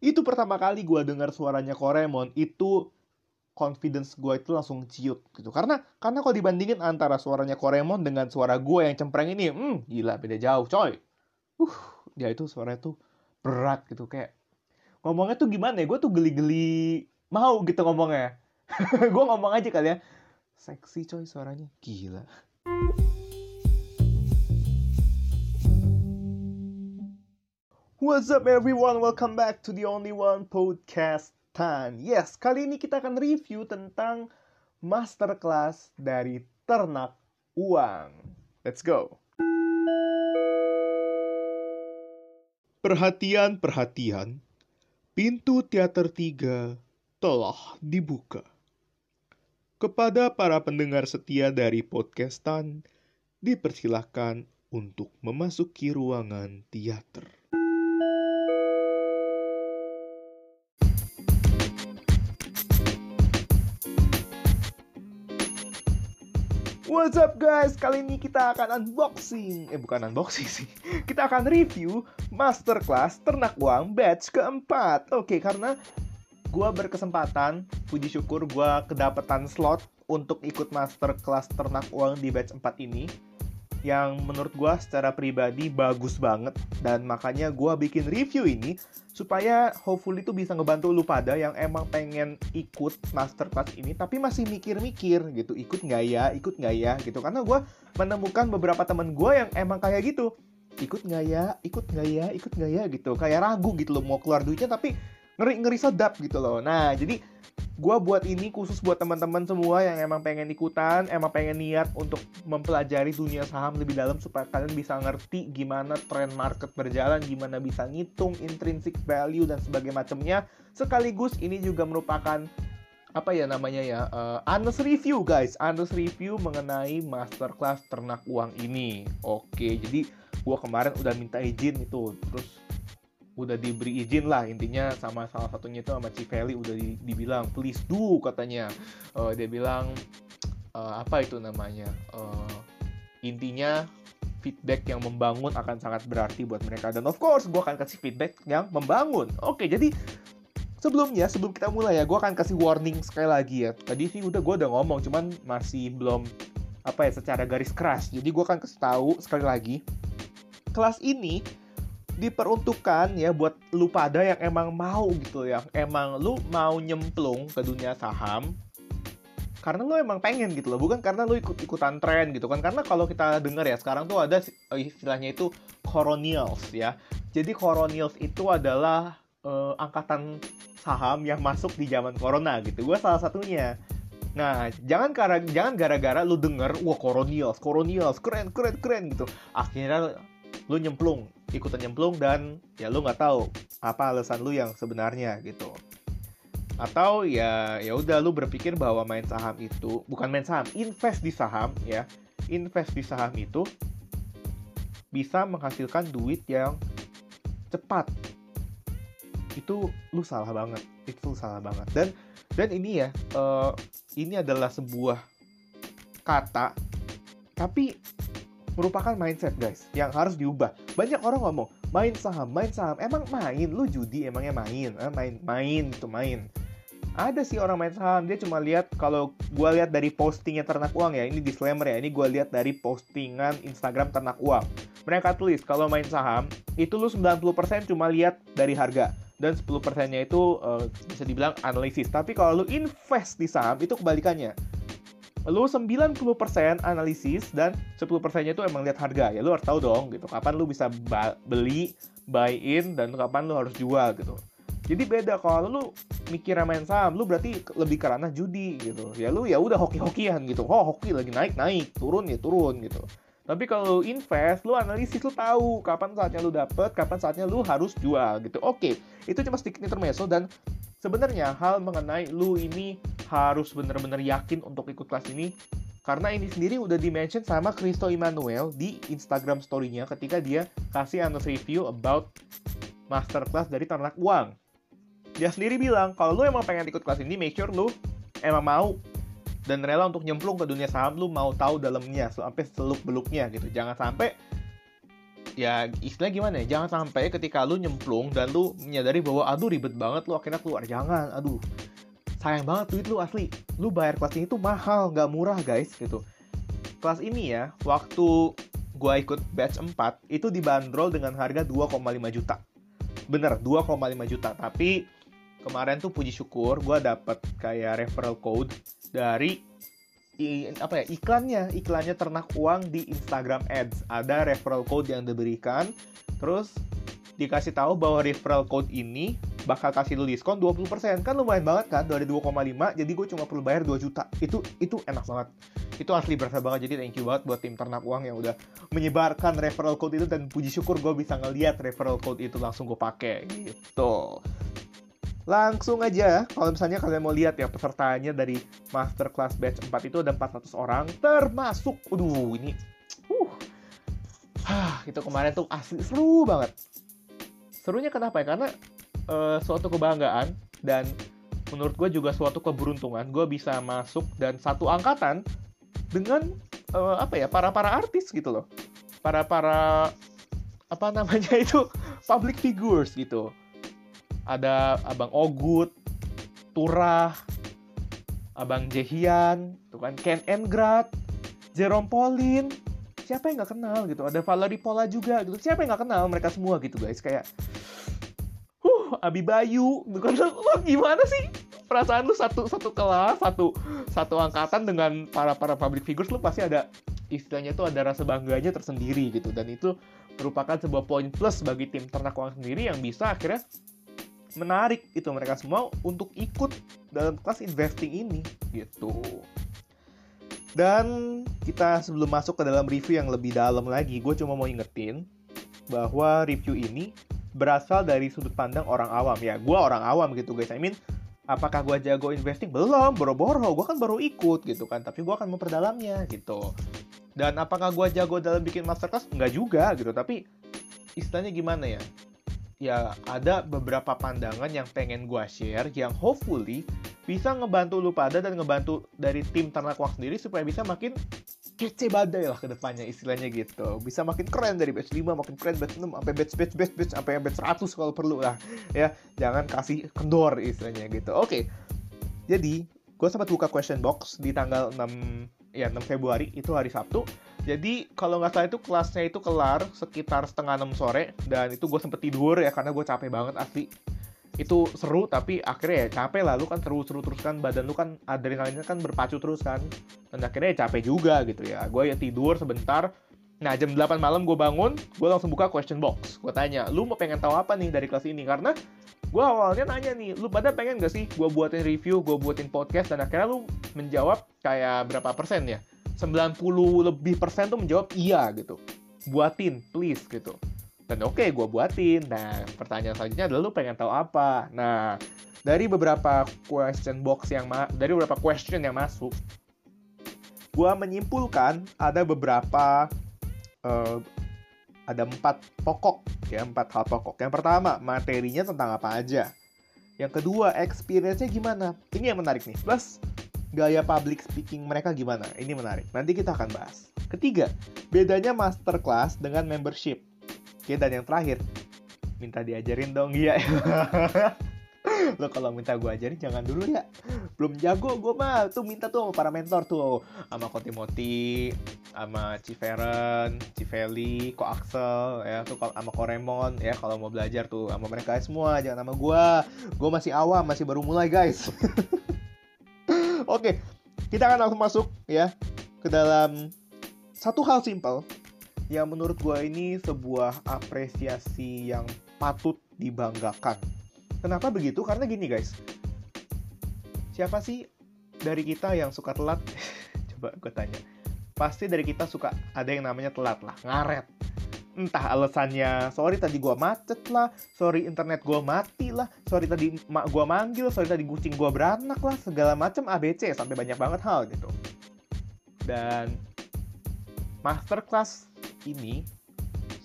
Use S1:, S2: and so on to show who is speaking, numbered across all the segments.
S1: Itu pertama kali gue dengar suaranya Koremon, itu confidence gue itu langsung ciut gitu. Karena karena kalau dibandingin antara suaranya Koremon dengan suara gue yang cempreng ini, hmm, gila beda jauh, coy. Uh, dia itu suaranya tuh berat gitu kayak ngomongnya tuh gimana ya? Gue tuh geli-geli mau gitu ngomongnya. gue ngomong aja kali ya. Seksi coy suaranya, gila. What's up everyone? Welcome back to the Only One Podcast Tan. Yes, kali ini kita akan review tentang masterclass dari Ternak Uang. Let's go. Perhatian, perhatian. Pintu teater 3 telah dibuka. Kepada para pendengar setia dari podcastan, dipersilahkan untuk memasuki ruangan teater. What's up guys? Kali ini kita akan unboxing. Eh bukan unboxing sih. Kita akan review Masterclass Ternak Uang batch keempat. Oke karena gue berkesempatan Puji syukur gue kedapetan slot Untuk ikut Masterclass Ternak Uang di batch 4 ini yang menurut gue secara pribadi bagus banget. Dan makanya gue bikin review ini supaya hopefully itu bisa ngebantu lu pada yang emang pengen ikut masterclass ini tapi masih mikir-mikir gitu ikut nggak ya ikut nggak ya gitu. Karena gue menemukan beberapa temen gue yang emang kayak gitu. Ikut nggak ya ikut nggak ya ikut nggak ya gitu. Kayak ragu gitu loh mau keluar duitnya tapi ngeri ngeri sedap gitu loh. Nah jadi gue buat ini khusus buat teman-teman semua yang emang pengen ikutan, emang pengen niat untuk mempelajari dunia saham lebih dalam supaya kalian bisa ngerti gimana tren market berjalan, gimana bisa ngitung intrinsic value dan sebagainya macamnya. Sekaligus ini juga merupakan apa ya namanya ya uh, honest review guys. Honest review mengenai masterclass ternak uang ini. Oke jadi gue kemarin udah minta izin itu. Terus udah diberi izin lah intinya sama salah satunya itu sama Civeli udah di, dibilang please do katanya. Uh, dia bilang uh, apa itu namanya uh, intinya feedback yang membangun akan sangat berarti buat mereka. Dan of course gue akan kasih feedback yang membangun. Oke jadi sebelumnya sebelum kita mulai ya gue akan kasih warning sekali lagi ya. Tadi sih udah gue udah ngomong cuman masih belum apa ya secara garis keras. Jadi gue akan kasih tahu sekali lagi kelas ini diperuntukkan ya buat lu pada yang emang mau gitu ya. Emang lu mau nyemplung ke dunia saham karena lu emang pengen gitu loh. Bukan karena lu ikut ikutan tren gitu kan. Karena kalau kita dengar ya sekarang tuh ada istilahnya itu coronials ya. Jadi coronials itu adalah uh, angkatan saham yang masuk di zaman corona gitu. Gue salah satunya. Nah, jangan karena jangan gara-gara lu denger wah coronials, coronials keren keren keren gitu. Akhirnya lu nyemplung ikutan nyemplung dan ya lu nggak tahu apa alasan lu yang sebenarnya gitu. Atau ya ya udah lu berpikir bahwa main saham itu bukan main saham invest di saham ya. Invest di saham itu bisa menghasilkan duit yang cepat. Itu lu salah banget itu salah banget. Dan dan ini ya uh, ini adalah sebuah kata tapi merupakan mindset guys yang harus diubah. Banyak orang ngomong main saham, main saham. Emang main? Lu judi emangnya main? Eh, main, main itu main. Ada sih orang main saham, dia cuma lihat kalau gue lihat dari postingnya ternak uang ya, ini disclaimer ya, ini gue lihat dari postingan Instagram ternak uang. Mereka tulis kalau main saham, itu lu 90% cuma lihat dari harga dan 10%-nya itu uh, bisa dibilang analisis. Tapi kalau lu invest di saham itu kebalikannya lu 90% analisis dan 10%-nya itu emang lihat harga. Ya lu harus tahu dong gitu. Kapan lu bisa beli, buy in dan kapan lu harus jual gitu. Jadi beda kalau lu mikir main saham, lu berarti lebih ke ranah judi gitu. Ya lu ya udah hoki-hokian gitu. Oh, hoki lagi naik naik, turun ya turun gitu. Tapi kalau lu invest, lu analisis, lu tahu kapan saatnya lu dapet, kapan saatnya lu harus jual gitu. Oke, itu cuma sedikit intermezzo dan sebenarnya hal mengenai lu ini harus benar-benar yakin untuk ikut kelas ini karena ini sendiri udah dimention sama Kristo Immanuel di Instagram story-nya ketika dia kasih honest review about masterclass dari ternak uang. Dia sendiri bilang, kalau lu emang pengen ikut kelas ini, make sure lu emang mau dan rela untuk nyemplung ke dunia saham, lu mau tahu dalamnya sampai seluk beluknya gitu. Jangan sampai ya istilah gimana ya? Jangan sampai ketika lu nyemplung dan lu menyadari bahwa aduh ribet banget lu akhirnya keluar. Jangan aduh. Sayang banget duit lu asli. Lu bayar kelas ini tuh mahal nggak murah guys gitu. Kelas ini ya waktu gua ikut batch 4 itu dibanderol dengan harga 2,5 juta. Bener 2,5 juta. Tapi kemarin tuh puji syukur gua dapet kayak referral code dari i, apa ya iklannya. Iklannya ternak uang di Instagram Ads. Ada referral code yang diberikan. Terus dikasih tahu bahwa referral code ini bakal kasih lu diskon 20% kan lumayan banget kan? Dari 2,5 jadi gue cuma perlu bayar 2 juta. Itu itu enak banget. Itu asli berasa banget. Jadi thank you banget buat tim ternak uang yang udah menyebarkan referral code itu. Dan puji syukur gue bisa ngeliat referral code itu langsung gue pakai gitu Langsung aja, kalau misalnya kalian mau lihat ya pesertanya dari Masterclass Batch 4 itu ada 400 orang, termasuk, aduh ini, uh, itu kemarin tuh asli seru banget. Serunya kenapa ya? Karena uh, suatu kebanggaan dan menurut gue juga suatu keberuntungan gue bisa masuk dan satu angkatan dengan uh, apa ya para para artis gitu loh para para apa namanya itu public figures gitu ada Abang Ogut, Turah, Abang Jehian, tuh kan Ken Engrad, Jerome Pauline, siapa yang nggak kenal gitu? Ada Valerie Pola juga gitu. Siapa yang nggak kenal mereka semua gitu guys? Kayak, huh, Abi Bayu, gitu kan? Lo gimana sih? Perasaan lu satu satu kelas, satu satu angkatan dengan para para public figures lu pasti ada istilahnya tuh ada rasa bangganya tersendiri gitu dan itu merupakan sebuah poin plus bagi tim ternak uang sendiri yang bisa akhirnya menarik itu mereka semua untuk ikut dalam kelas investing ini gitu. Dan kita sebelum masuk ke dalam review yang lebih dalam lagi, gue cuma mau ingetin bahwa review ini berasal dari sudut pandang orang awam ya. Gue orang awam gitu guys. I mean, apakah gue jago investing? Belum, boro-boro. Gue kan baru ikut gitu kan. Tapi gue akan memperdalamnya gitu. Dan apakah gue jago dalam bikin masterclass? Enggak juga gitu. Tapi istilahnya gimana ya? Ya ada beberapa pandangan yang pengen gue share yang hopefully bisa ngebantu lu pada dan ngebantu dari tim ternak wak sendiri supaya bisa makin kece badai lah ke depannya istilahnya gitu bisa makin keren dari batch 5 makin keren batch 6 sampai batch batch batch batch sampai batch 100 kalau perlu lah ya jangan kasih kendor istilahnya gitu oke okay. jadi gue sempat buka question box di tanggal 6 ya 6 Februari itu hari Sabtu jadi kalau nggak salah itu kelasnya itu kelar sekitar setengah enam sore dan itu gue sempet tidur ya karena gue capek banget asli. Itu seru tapi akhirnya ya capek lah lu kan seru-seru terus kan badan lu kan adrenalinnya kan berpacu terus kan dan akhirnya ya capek juga gitu ya. Gue ya tidur sebentar. Nah jam 8 malam gue bangun, gue langsung buka question box. Gue tanya, lu mau pengen tahu apa nih dari kelas ini? Karena gue awalnya nanya nih, lu pada pengen gak sih gue buatin review, gue buatin podcast, dan akhirnya lu menjawab kayak berapa persen ya? 90 lebih persen tuh menjawab iya gitu. Buatin, please gitu. Dan oke, okay, gue buatin. Nah, pertanyaan selanjutnya adalah lu pengen tahu apa? Nah, dari beberapa question box yang dari beberapa question yang masuk, gue menyimpulkan ada beberapa uh, ada empat pokok ya empat hal pokok. Yang pertama materinya tentang apa aja. Yang kedua experience-nya gimana? Ini yang menarik nih. Plus gaya public speaking mereka gimana? Ini menarik. Nanti kita akan bahas. Ketiga, bedanya masterclass dengan membership. Oke, dan yang terakhir, minta diajarin dong, iya. lo kalau minta gue ajarin jangan dulu ya. Belum jago gue mah tuh minta tuh para mentor tuh. Sama Kotimoti sama Ciferen, Civeli, Ko Axel ya. Tuh sama Koremon ya. Kalau mau belajar tuh sama mereka semua. Jangan sama gue gue masih awam masih baru mulai guys. Oke, kita akan langsung masuk ya ke dalam satu hal simpel yang menurut gue ini sebuah apresiasi yang patut dibanggakan. Kenapa begitu? Karena gini guys, siapa sih dari kita yang suka telat? Coba gue tanya. Pasti dari kita suka ada yang namanya telat lah, ngaret. Entah alasannya. Sorry tadi gua macet lah. Sorry internet gua mati lah. Sorry tadi mak gua manggil. Sorry tadi kucing gua beranak lah. Segala macam ABC sampai banyak banget hal gitu. Dan masterclass ini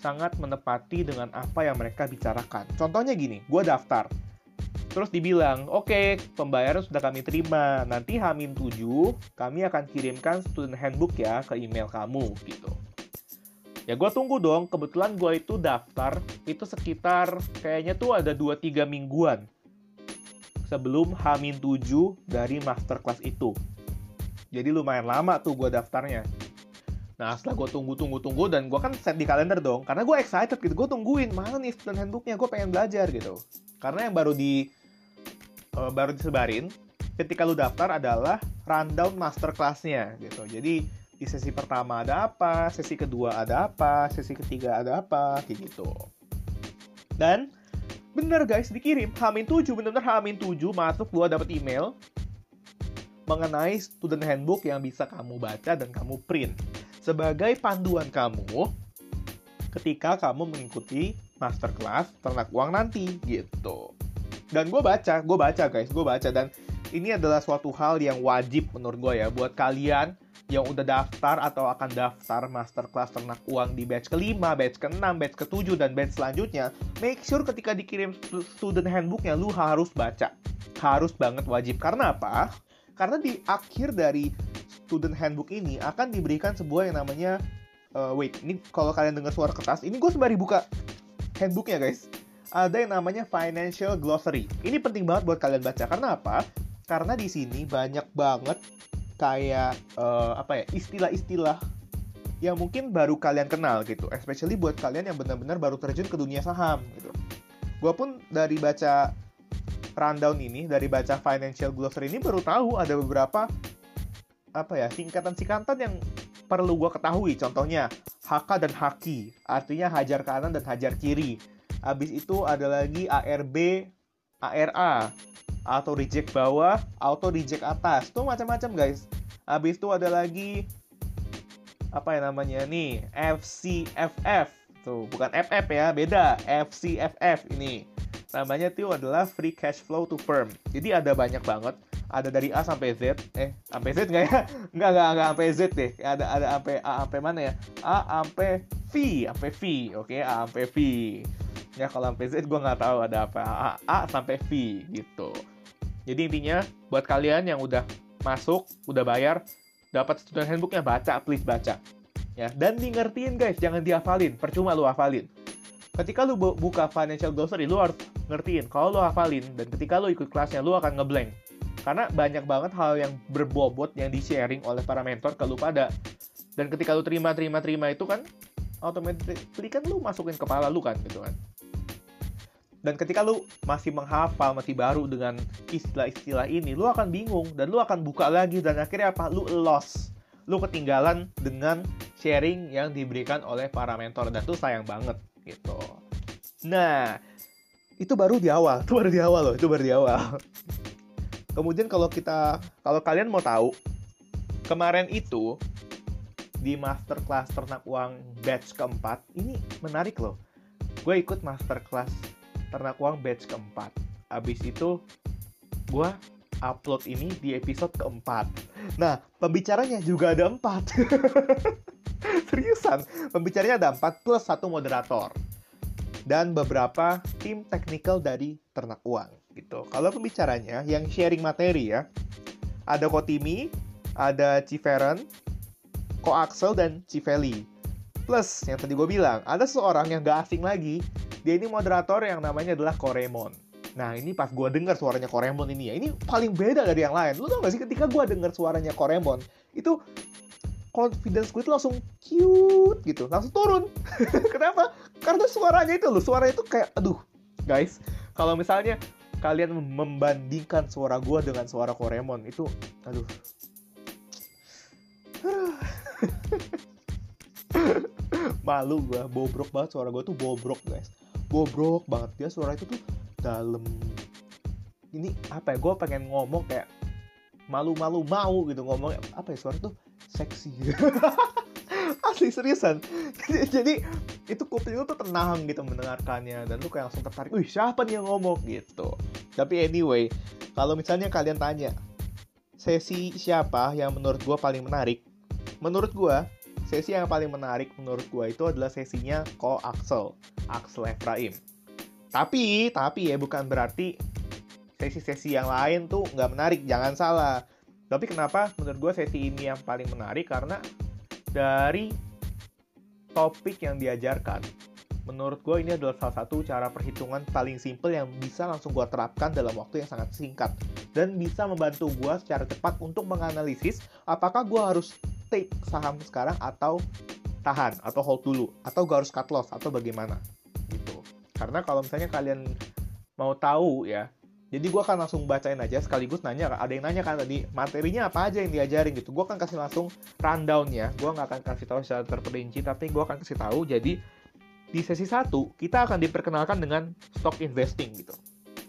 S1: sangat menepati dengan apa yang mereka bicarakan contohnya gini gua daftar Terus dibilang, oke, okay, pembayaran sudah kami terima. Nanti Hamin 7, kami akan kirimkan student handbook ya ke email kamu gitu Ya gue tunggu dong, kebetulan gue itu daftar itu sekitar kayaknya tuh ada 2-3 mingguan sebelum Hamin 7 dari masterclass itu. Jadi lumayan lama tuh gue daftarnya. Nah setelah gue tunggu-tunggu-tunggu dan gue kan set di kalender dong, karena gue excited gitu, gue tungguin mana nih student handbooknya, gue pengen belajar gitu. Karena yang baru di uh, baru disebarin ketika lu daftar adalah rundown masterclassnya gitu. Jadi di sesi pertama ada apa, sesi kedua ada apa, sesi ketiga ada apa, kayak gitu. Dan bener guys, dikirim Hamin 7, bener-bener Hamin 7 masuk gua dapat email mengenai student handbook yang bisa kamu baca dan kamu print sebagai panduan kamu ketika kamu mengikuti masterclass ternak uang nanti gitu. Dan gue baca, gue baca guys, gue baca dan ini adalah suatu hal yang wajib menurut gue ya buat kalian yang udah daftar atau akan daftar masterclass ternak uang di batch kelima, batch ke-6, batch ke-7, dan batch selanjutnya, make sure ketika dikirim student handbooknya, lu harus baca. Harus banget wajib. Karena apa? Karena di akhir dari student handbook ini akan diberikan sebuah yang namanya uh, wait, ini kalau kalian dengar suara kertas, ini gue sembari buka handbooknya guys. Ada yang namanya financial glossary. Ini penting banget buat kalian baca. Karena apa? Karena di sini banyak banget kayak uh, apa ya istilah-istilah yang mungkin baru kalian kenal gitu, especially buat kalian yang benar-benar baru terjun ke dunia saham gitu. Gue pun dari baca rundown ini, dari baca financial glossary ini baru tahu ada beberapa apa ya singkatan-singkatan yang perlu gue ketahui. Contohnya HK dan HAKI, artinya hajar kanan dan hajar kiri. Habis itu ada lagi ARB, ARA, auto reject bawah, auto reject atas. Tuh macam-macam guys. Habis itu ada lagi apa ya namanya nih? FCFF. Tuh, bukan FF ya, beda. FCFF ini. Namanya tuh adalah free cash flow to firm. Jadi ada banyak banget. Ada dari A sampai Z. Eh, sampai Z nggak ya? Nggak, nggak, nggak sampai Z deh. Ada ada sampai A sampai mana ya? A sampai V, sampai V. Oke, A sampai V. Ya kalau sampai Z gue nggak tahu ada apa. A, A sampai V gitu. Jadi intinya buat kalian yang udah masuk, udah bayar, dapat student handbooknya baca, please baca. Ya, dan di ngertiin guys, jangan dihafalin, percuma lu hafalin. Ketika lu buka financial glossary, lu harus ngertiin. Kalau lu hafalin dan ketika lu ikut kelasnya, lu akan ngeblank. Karena banyak banget hal yang berbobot yang di-sharing oleh para mentor ke lu pada. Dan ketika lu terima, terima, terima itu kan, automatically kan lu masukin kepala lu kan, gitu kan. Dan ketika lu masih menghafal, masih baru dengan istilah-istilah ini, lu akan bingung dan lu akan buka lagi dan akhirnya apa? Lu lost. Lu ketinggalan dengan sharing yang diberikan oleh para mentor dan itu sayang banget gitu. Nah, itu baru di awal, itu baru di awal loh, itu baru di awal. Kemudian kalau kita kalau kalian mau tahu kemarin itu di masterclass ternak uang batch keempat ini menarik loh. Gue ikut masterclass ternak uang batch keempat. Abis itu gue upload ini di episode keempat. Nah, pembicaranya juga ada empat. Seriusan, pembicaranya ada empat plus satu moderator. Dan beberapa tim technical dari ternak uang gitu. Kalau pembicaranya yang sharing materi ya, ada Kotimi, ada Ciferen, Ko Axel, dan Civeli. Plus, yang tadi gue bilang, ada seorang yang gak asing lagi, dia ini moderator yang namanya adalah Koremon. Nah ini pas gue denger suaranya Koremon ini ya, ini paling beda dari yang lain. Lu tau gak sih ketika gue denger suaranya Koremon, itu confidence gue itu langsung cute gitu, langsung turun. Kenapa? Karena suaranya itu loh, suara itu kayak, aduh guys, kalau misalnya kalian membandingkan suara gue dengan suara Koremon, itu, aduh. Malu gue, bobrok banget suara gue tuh bobrok guys bobrok banget dia suara itu tuh dalam ini apa ya gue pengen ngomong kayak malu-malu mau gitu ngomong apa ya suara tuh seksi asli seriusan. Jadi itu kuping lu tuh tenang gitu mendengarkannya. Dan lu kayak langsung tertarik wih siapa nih yang ngomong? gitu. Tapi anyway kalau misalnya kalian tanya sesi siapa yang menurut gue paling menarik? Menurut gue sesi yang paling menarik menurut gue itu adalah sesinya Ko Axel, Axel Efraim. Tapi, tapi ya bukan berarti sesi-sesi yang lain tuh nggak menarik, jangan salah. Tapi kenapa menurut gue sesi ini yang paling menarik? Karena dari topik yang diajarkan menurut gue ini adalah salah satu cara perhitungan paling simple yang bisa langsung gue terapkan dalam waktu yang sangat singkat. Dan bisa membantu gue secara cepat untuk menganalisis apakah gue harus take saham sekarang atau tahan atau hold dulu atau gue harus cut loss atau bagaimana gitu. Karena kalau misalnya kalian mau tahu ya jadi gue akan langsung bacain aja sekaligus nanya ada yang nanya kan tadi materinya apa aja yang diajarin gitu gue akan kasih langsung rundown ya gue nggak akan kasih tahu secara terperinci tapi gue akan kasih tahu jadi di sesi satu kita akan diperkenalkan dengan stock investing gitu.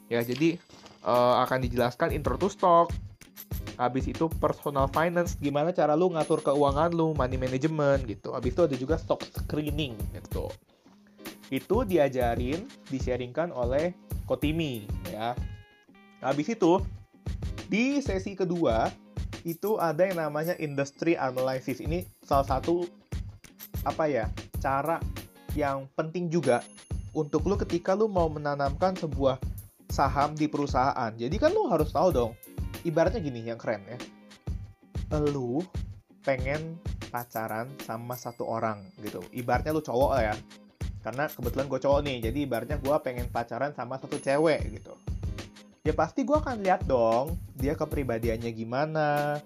S1: Ya, jadi uh, akan dijelaskan intro to stock. Habis itu personal finance, gimana cara lu ngatur keuangan lu, money management gitu. Habis itu ada juga stock screening gitu. Itu diajarin, disharingkan oleh Kotimi ya. Habis itu di sesi kedua itu ada yang namanya industry analysis. Ini salah satu apa ya? cara yang penting juga untuk lu ketika lu mau menanamkan sebuah saham di perusahaan. Jadi kan lu harus tahu dong. Ibaratnya gini yang keren ya. Lu pengen pacaran sama satu orang gitu. Ibaratnya lu cowok ya. Karena kebetulan gue cowok nih, jadi ibaratnya gue pengen pacaran sama satu cewek gitu. Ya pasti gue akan lihat dong, dia kepribadiannya gimana,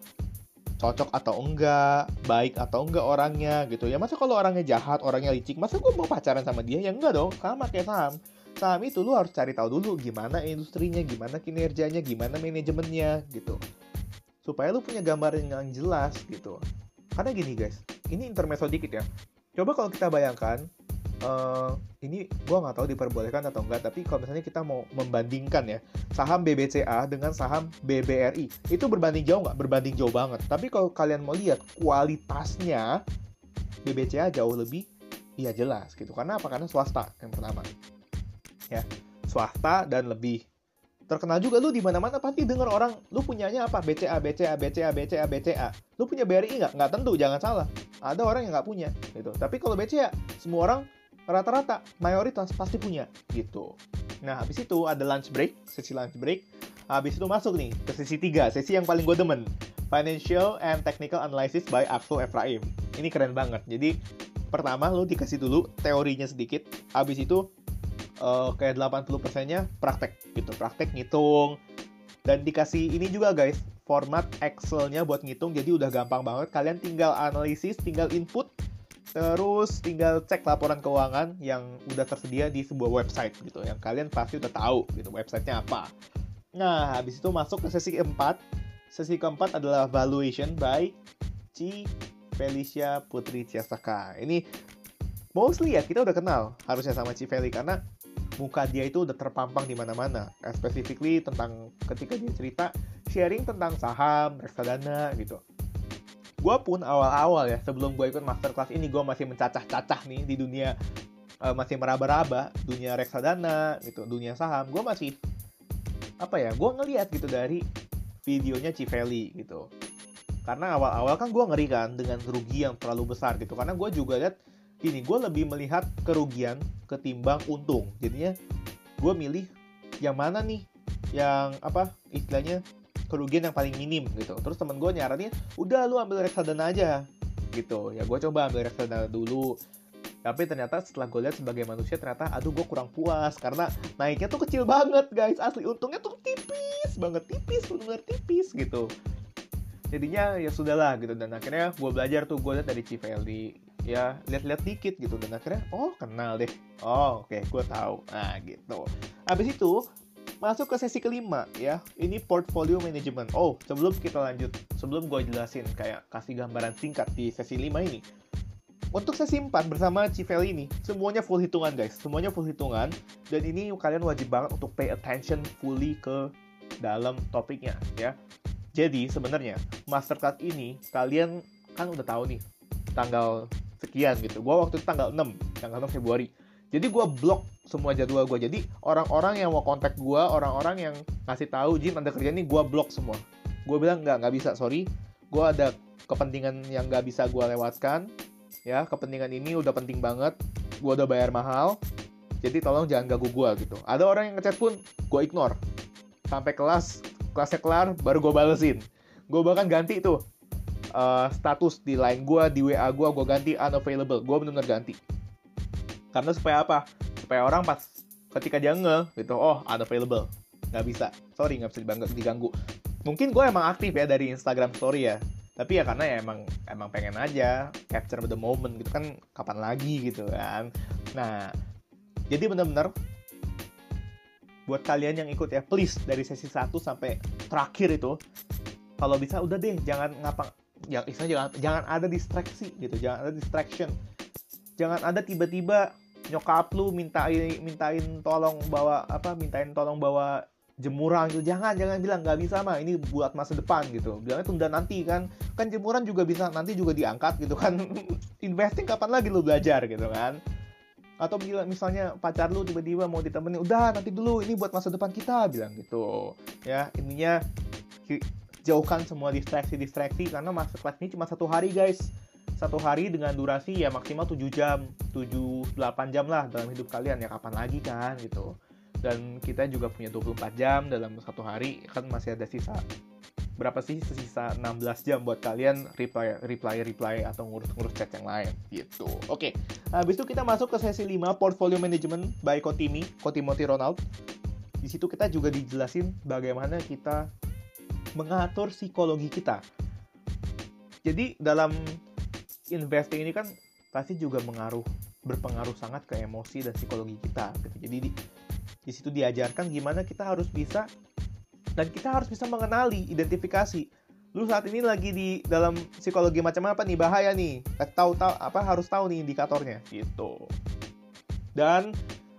S1: cocok atau enggak, baik atau enggak orangnya gitu ya. Masa kalau orangnya jahat, orangnya licik, masa gue mau pacaran sama dia? Ya enggak dong, sama kayak saham. Saham itu lu harus cari tahu dulu gimana industrinya, gimana kinerjanya, gimana manajemennya gitu. Supaya lu punya gambaran yang jelas gitu. Karena gini guys, ini intermezzo dikit ya. Coba kalau kita bayangkan, uh, ini gue nggak tahu diperbolehkan atau enggak tapi kalau misalnya kita mau membandingkan ya saham BBCA dengan saham BBRI itu berbanding jauh nggak? Berbanding jauh banget. Tapi kalau kalian mau lihat kualitasnya BBCA jauh lebih iya jelas gitu. Karena apa? Karena swasta yang pertama. Ya swasta dan lebih. Terkenal juga lu di mana-mana pasti denger orang lu punyanya apa? BCA BCA BCA BCA BCA lu punya BRI nggak? Nggak tentu jangan salah. Ada orang yang nggak punya gitu. Tapi kalau BCA semua orang rata-rata mayoritas pasti punya gitu. Nah, habis itu ada lunch break, sesi lunch break. Habis itu masuk nih ke sesi 3, sesi yang paling gue demen. Financial and Technical Analysis by Axel Ephraim. Ini keren banget. Jadi, pertama lu dikasih dulu teorinya sedikit. Habis itu uh, kayak 80%-nya praktek gitu. Praktek ngitung. Dan dikasih ini juga guys, format Excel-nya buat ngitung. Jadi udah gampang banget. Kalian tinggal analisis, tinggal input, Terus tinggal cek laporan keuangan yang udah tersedia di sebuah website gitu. Yang kalian pasti udah tahu gitu websitenya apa. Nah, habis itu masuk ke sesi keempat. Sesi keempat adalah valuation by Ci Felicia Putri Ciasaka. Ini mostly ya kita udah kenal harusnya sama Ci Feli karena muka dia itu udah terpampang di mana-mana. Specifically tentang ketika dia cerita sharing tentang saham, reksadana gitu gue pun awal-awal ya sebelum gue ikut masterclass ini gue masih mencacah-cacah nih di dunia uh, masih meraba-raba dunia reksadana gitu dunia saham. Gue masih apa ya gue ngeliat gitu dari videonya Civeli gitu. Karena awal-awal kan gue ngeri kan dengan yang terlalu besar gitu. Karena gue juga lihat gini gue lebih melihat kerugian ketimbang untung. Jadinya gue milih yang mana nih? Yang apa istilahnya kerugian yang paling minim gitu. Terus temen gue nyaranin udah lu ambil reksadana aja gitu. Ya gue coba ambil reksadana dulu. Tapi ternyata setelah gue lihat sebagai manusia ternyata aduh gue kurang puas. Karena naiknya tuh kecil banget guys asli. Untungnya tuh tipis banget tipis benar tipis gitu. Jadinya ya sudahlah gitu. Dan akhirnya gue belajar tuh gue lihat dari Civelli ya lihat-lihat dikit gitu. Dan akhirnya oh kenal deh. Oh oke okay, gue tahu. Nah gitu. Habis itu Masuk ke sesi kelima ya. Ini portfolio management. Oh, sebelum kita lanjut, sebelum gue jelasin kayak kasih gambaran singkat di sesi 5 ini. Untuk sesi 4 bersama Civel ini, semuanya full hitungan guys. Semuanya full hitungan. Dan ini kalian wajib banget untuk pay attention fully ke dalam topiknya ya. Jadi sebenarnya masterclass ini kalian kan udah tahu nih tanggal sekian gitu. Gua waktu itu tanggal 6, tanggal 6 Februari. Jadi gue blok semua jadwal gue. Jadi orang-orang yang mau kontak gue, orang-orang yang ngasih tahu Jim ada kerjaan ini, gue blok semua. Gue bilang nggak nggak bisa, sorry. Gue ada kepentingan yang nggak bisa gue lewatkan. Ya, kepentingan ini udah penting banget. Gue udah bayar mahal. Jadi tolong jangan ganggu gue gitu. Ada orang yang ngechat pun gue ignore. Sampai kelas kelasnya kelar baru gue balesin. Gue bahkan ganti tuh uh, status di line gue di WA gue gue ganti unavailable gue benar-benar ganti karena supaya apa? Supaya orang pas ketika dia nge gitu oh unavailable. Nggak bisa. Sorry nggak bisa diganggu. Mungkin gue emang aktif ya dari Instagram Story ya. Tapi ya karena ya emang emang pengen aja capture the moment gitu kan kapan lagi gitu kan. Nah jadi benar-benar buat kalian yang ikut ya please dari sesi 1 sampai terakhir itu kalau bisa udah deh jangan ngapa ya istilah jangan jangan ada distraksi gitu jangan ada distraction jangan ada tiba-tiba nyokap lu mintain mintain tolong bawa apa mintain tolong bawa jemuran gitu. Jangan jangan bilang nggak bisa mah ini buat masa depan gitu. Bilangnya tunda nanti kan. Kan jemuran juga bisa nanti juga diangkat gitu kan. Investing kapan lagi lu belajar gitu kan. Atau misalnya pacar lu tiba-tiba mau ditemenin udah nanti dulu ini buat masa depan kita bilang gitu. Ya intinya jauhkan semua distraksi-distraksi karena masa kelas ini cuma satu hari guys satu hari dengan durasi ya maksimal 7 jam 7-8 jam lah dalam hidup kalian ya kapan lagi kan gitu dan kita juga punya 24 jam dalam satu hari kan masih ada sisa berapa sih sisa 16 jam buat kalian reply reply reply atau ngurus-ngurus chat yang lain gitu. Oke. Okay. Habis itu kita masuk ke sesi 5 portfolio management by Kotimi, Kotimoti Ronald. Di situ kita juga dijelasin bagaimana kita mengatur psikologi kita. Jadi dalam investing ini kan pasti juga mengaruh berpengaruh sangat ke emosi dan psikologi kita gitu. Jadi di, di situ diajarkan gimana kita harus bisa dan kita harus bisa mengenali identifikasi. Lu saat ini lagi di dalam psikologi macam apa nih? Bahaya nih. Tahu tahu apa harus tahu nih indikatornya. Gitu. Dan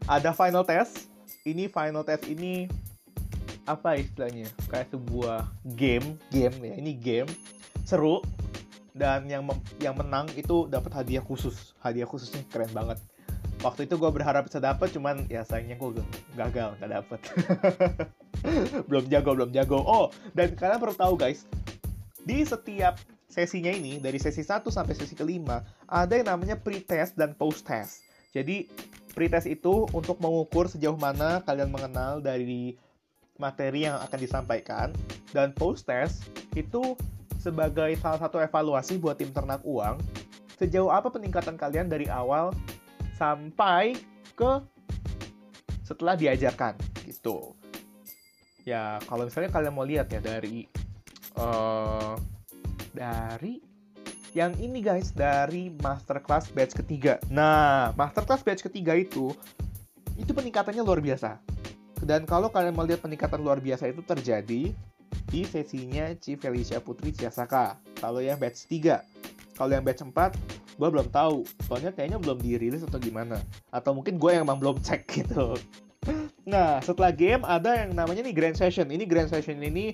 S1: ada final test. Ini final test ini apa istilahnya? Kayak sebuah game. Game ya. Ini game. Seru dan yang yang menang itu dapat hadiah khusus. Hadiah khususnya keren banget. Waktu itu gue berharap bisa dapet cuman ya sayangnya gue gagal nggak dapet. Belum jago belum jago. Oh dan kalian perlu tahu guys di setiap sesinya ini dari sesi 1 sampai sesi kelima ada yang namanya pre-test dan post-test. Jadi pre-test itu untuk mengukur sejauh mana kalian mengenal dari materi yang akan disampaikan dan post-test itu sebagai salah satu evaluasi buat tim ternak uang sejauh apa peningkatan kalian dari awal sampai ke setelah diajarkan gitu. Ya kalau misalnya kalian mau lihat ya dari uh, dari yang ini guys dari masterclass batch ketiga. Nah masterclass batch ketiga itu itu peningkatannya luar biasa. Dan kalau kalian mau lihat peningkatan luar biasa itu terjadi di sesinya Ci Felicia Putri Ciasaka. Kalau yang batch 3. Kalau yang batch 4 gue belum tahu soalnya kayaknya belum dirilis atau gimana atau mungkin gue yang emang belum cek gitu nah setelah game ada yang namanya nih grand session ini grand session ini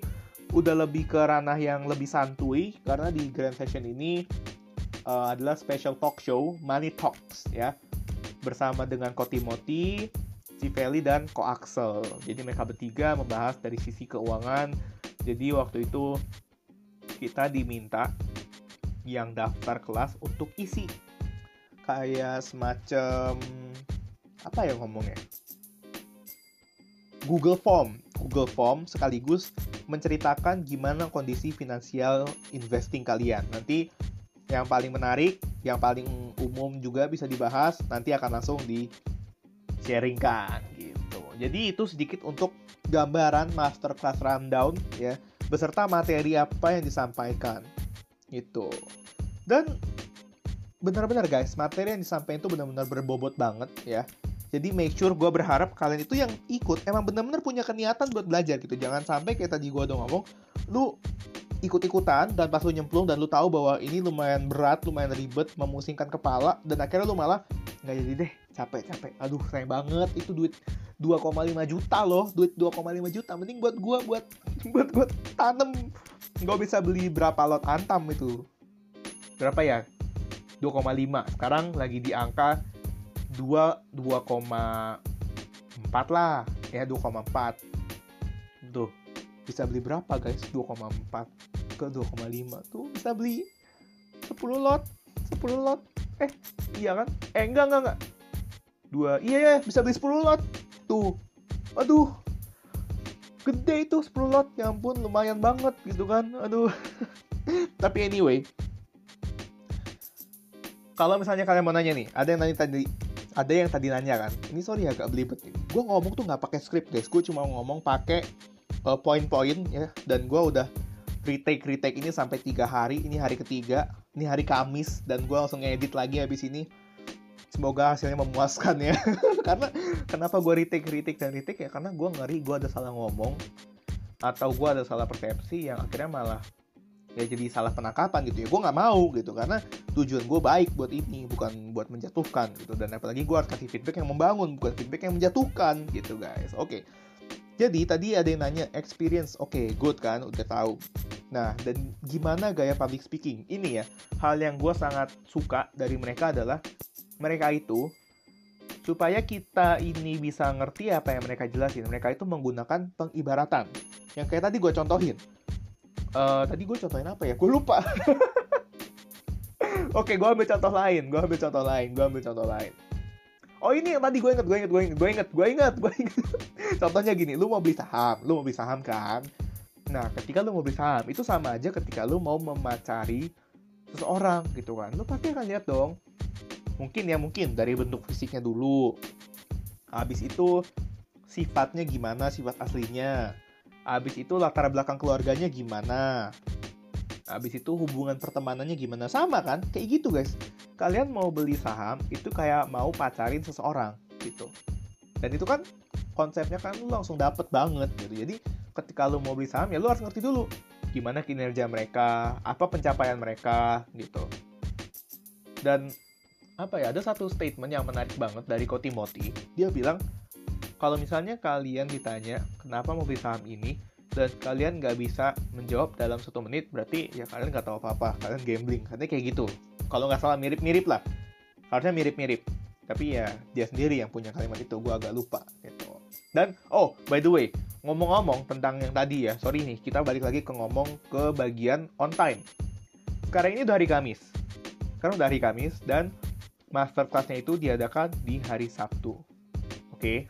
S1: udah lebih ke ranah yang lebih santuy karena di grand session ini uh, adalah special talk show Money Talks ya bersama dengan Ko Timothy, si Feli dan Ko Axel. Jadi mereka bertiga membahas dari sisi keuangan. Jadi waktu itu kita diminta yang daftar kelas untuk isi. Kayak semacam apa ya ngomongnya? Google Form. Google Form sekaligus menceritakan gimana kondisi finansial investing kalian. Nanti yang paling menarik yang paling umum juga bisa dibahas nanti akan langsung di sharingkan gitu. Jadi itu sedikit untuk gambaran masterclass rundown ya beserta materi apa yang disampaikan itu dan benar-benar guys materi yang disampaikan itu benar-benar berbobot banget ya. Jadi make sure gue berharap kalian itu yang ikut emang benar-benar punya keniatan buat belajar gitu. Jangan sampai kayak tadi gue udah ngomong lu ikut-ikutan dan pas lu nyemplung dan lu tahu bahwa ini lumayan berat, lumayan ribet, memusingkan kepala dan akhirnya lu malah nggak jadi deh, capek-capek. Aduh, sayang banget. Itu duit 2,5 juta loh, duit 2,5 juta. Mending buat gua buat buat gua tanem. Nggak bisa beli berapa lot antam itu. Berapa ya? 2,5 sekarang lagi di angka 2 2,4 lah. Ya 2,4 tuh bisa beli berapa guys? 2,4 ke 2,5 tuh bisa beli 10 lot 10 lot. Eh iya kan? Eh enggak enggak enggak dua. Iya ya bisa beli 10 lot. Tuh. Aduh. Gede itu 10 lot. Ya ampun lumayan banget gitu kan. Aduh. Tapi anyway, kalau misalnya kalian mau nanya nih, ada yang nanya tadi, ada yang tadi nanya kan, ini sorry agak belibet nih. Gue ngomong tuh nggak pakai script guys, gue cuma ngomong pakai uh, poin-poin ya, dan gue udah retake retake ini sampai tiga hari, ini hari ketiga, ini hari Kamis, dan gue langsung ngedit lagi habis ini. Semoga hasilnya memuaskan ya. karena kenapa gue retake retake dan retake ya? Karena gue ngeri gue ada salah ngomong atau gue ada salah persepsi yang akhirnya malah ya jadi salah penangkapan gitu ya. Gue nggak mau gitu karena tujuan gue baik buat ini bukan buat menjatuhkan gitu. Dan apalagi gue harus kasih feedback yang membangun bukan feedback yang menjatuhkan gitu guys. Oke. Okay. jadi tadi ada yang nanya experience. Oke okay, good kan? Udah tahu. Nah dan gimana gaya public speaking? Ini ya hal yang gue sangat suka dari mereka adalah mereka itu supaya kita ini bisa ngerti apa yang mereka jelasin. Mereka itu menggunakan pengibaratan. Yang kayak tadi gue contohin. Uh, tadi gue contohin apa ya? Gue lupa. Oke gue ambil contoh lain. Gue ambil contoh lain. Gue ambil contoh lain. Oh ini yang tadi gue inget gue inget gue inget gue inget gue inget gue inget contohnya gini lu mau beli saham lu mau beli saham kan? Nah ketika lu mau beli saham itu sama aja ketika lu mau memacari seseorang gitu kan? Lu pasti akan lihat dong mungkin ya mungkin dari bentuk fisiknya dulu habis itu sifatnya gimana sifat aslinya Abis itu latar belakang keluarganya gimana? Abis itu hubungan pertemanannya gimana? Sama kan? Kayak gitu guys. Kalian mau beli saham itu kayak mau pacarin seseorang gitu. Dan itu kan konsepnya kan lu langsung dapet banget gitu. Jadi ketika lu mau beli saham ya lu harus ngerti dulu gimana kinerja mereka, apa pencapaian mereka gitu. Dan apa ya ada satu statement yang menarik banget dari Kotimoti. Dia bilang kalau misalnya kalian ditanya kenapa mau beli saham ini? Dan kalian nggak bisa menjawab dalam satu menit berarti ya kalian nggak tahu apa-apa kalian gambling. Katanya kayak gitu. Kalau nggak salah mirip-mirip lah. Harusnya mirip-mirip. Tapi ya dia sendiri yang punya kalimat itu. Gue agak lupa gitu. Dan oh by the way ngomong-ngomong tentang yang tadi ya sorry nih kita balik lagi ke ngomong ke bagian on time. Sekarang ini udah hari Kamis. Sekarang udah hari Kamis dan masterclassnya itu diadakan di hari Sabtu oke okay?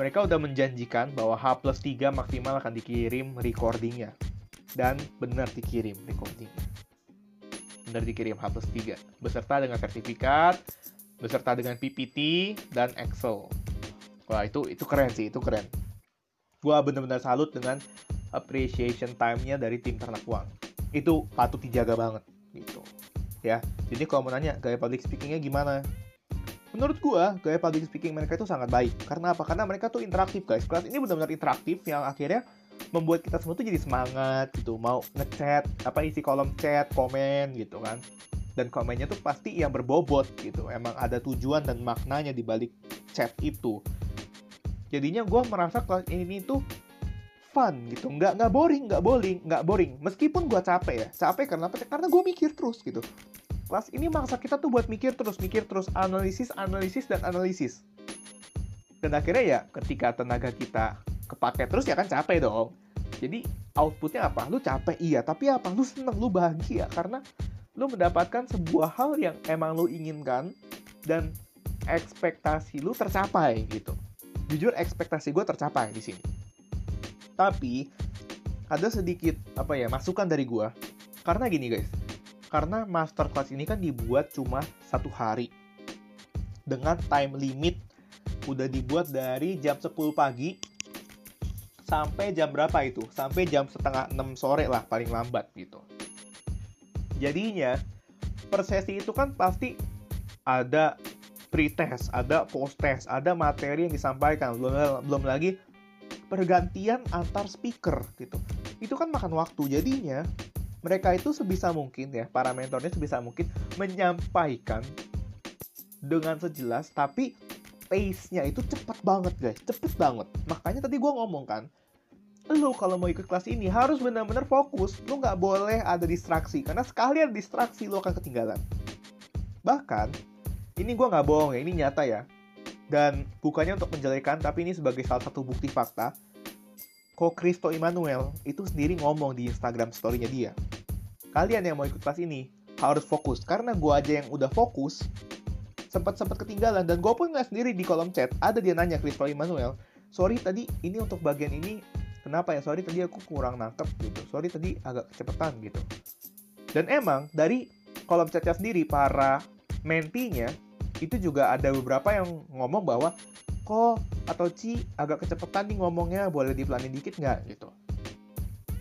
S1: mereka udah menjanjikan bahwa H plus 3 maksimal akan dikirim recordingnya. Dan benar dikirim recordingnya. Benar dikirim H plus 3. Beserta dengan sertifikat, beserta dengan PPT, dan Excel. Wah, itu itu keren sih, itu keren. Gua bener-bener salut dengan appreciation time-nya dari tim ternak uang. Itu patut dijaga banget, gitu. Ya, jadi kalau mau nanya, gaya public speaking-nya gimana? menurut gua gaya public speaking mereka itu sangat baik. Karena apa? Karena mereka tuh interaktif guys. Kelas ini benar-benar interaktif yang akhirnya membuat kita semua tuh jadi semangat gitu. Mau ngechat apa isi kolom chat komen gitu kan. Dan komennya tuh pasti yang berbobot gitu. Emang ada tujuan dan maknanya di balik chat itu. Jadinya gue merasa kelas ini tuh fun gitu. Nggak nggak boring nggak boring nggak boring. Meskipun gue capek ya. Capek karena apa? Karena gue mikir terus gitu kelas ini maksa kita tuh buat mikir terus, mikir terus, analisis, analisis, dan analisis. Dan akhirnya ya ketika tenaga kita kepake terus ya kan capek dong. Jadi outputnya apa? Lu capek iya, tapi apa? Lu seneng, lu bahagia karena lu mendapatkan sebuah hal yang emang lu inginkan dan ekspektasi lu tercapai gitu. Jujur ekspektasi gue tercapai di sini. Tapi ada sedikit apa ya masukan dari gue karena gini guys karena masterclass ini kan dibuat cuma satu hari dengan time limit udah dibuat dari jam 10 pagi sampai jam berapa itu? Sampai jam setengah 6 sore lah paling lambat gitu. Jadinya per sesi itu kan pasti ada pre-test, ada post-test, ada materi yang disampaikan, belum belum lagi pergantian antar speaker gitu. Itu kan makan waktu. Jadinya mereka itu sebisa mungkin ya para mentornya sebisa mungkin menyampaikan dengan sejelas tapi pace-nya itu cepet banget guys. Cepet banget. Makanya tadi gue ngomong kan lo kalau mau ikut kelas ini harus benar-benar fokus. Lo nggak boleh ada distraksi karena sekali ada distraksi lo akan ketinggalan. Bahkan ini gue nggak bohong ya ini nyata ya. Dan bukannya untuk menjelekan tapi ini sebagai salah satu bukti fakta. Ko Kristo Immanuel itu sendiri ngomong di Instagram story-nya dia. Kalian yang mau ikut kelas ini harus fokus. Karena gue aja yang udah fokus sempat sempat ketinggalan. Dan gue pun nggak sendiri di kolom chat. Ada dia nanya Kristo Immanuel sorry tadi ini untuk bagian ini kenapa ya? Sorry tadi aku kurang nangkep gitu. Sorry tadi agak kecepatan gitu. Dan emang dari kolom chatnya sendiri para mentinya itu juga ada beberapa yang ngomong bahwa kok atau Ci agak kecepatan nih ngomongnya? Boleh dipelanin dikit nggak? Gitu.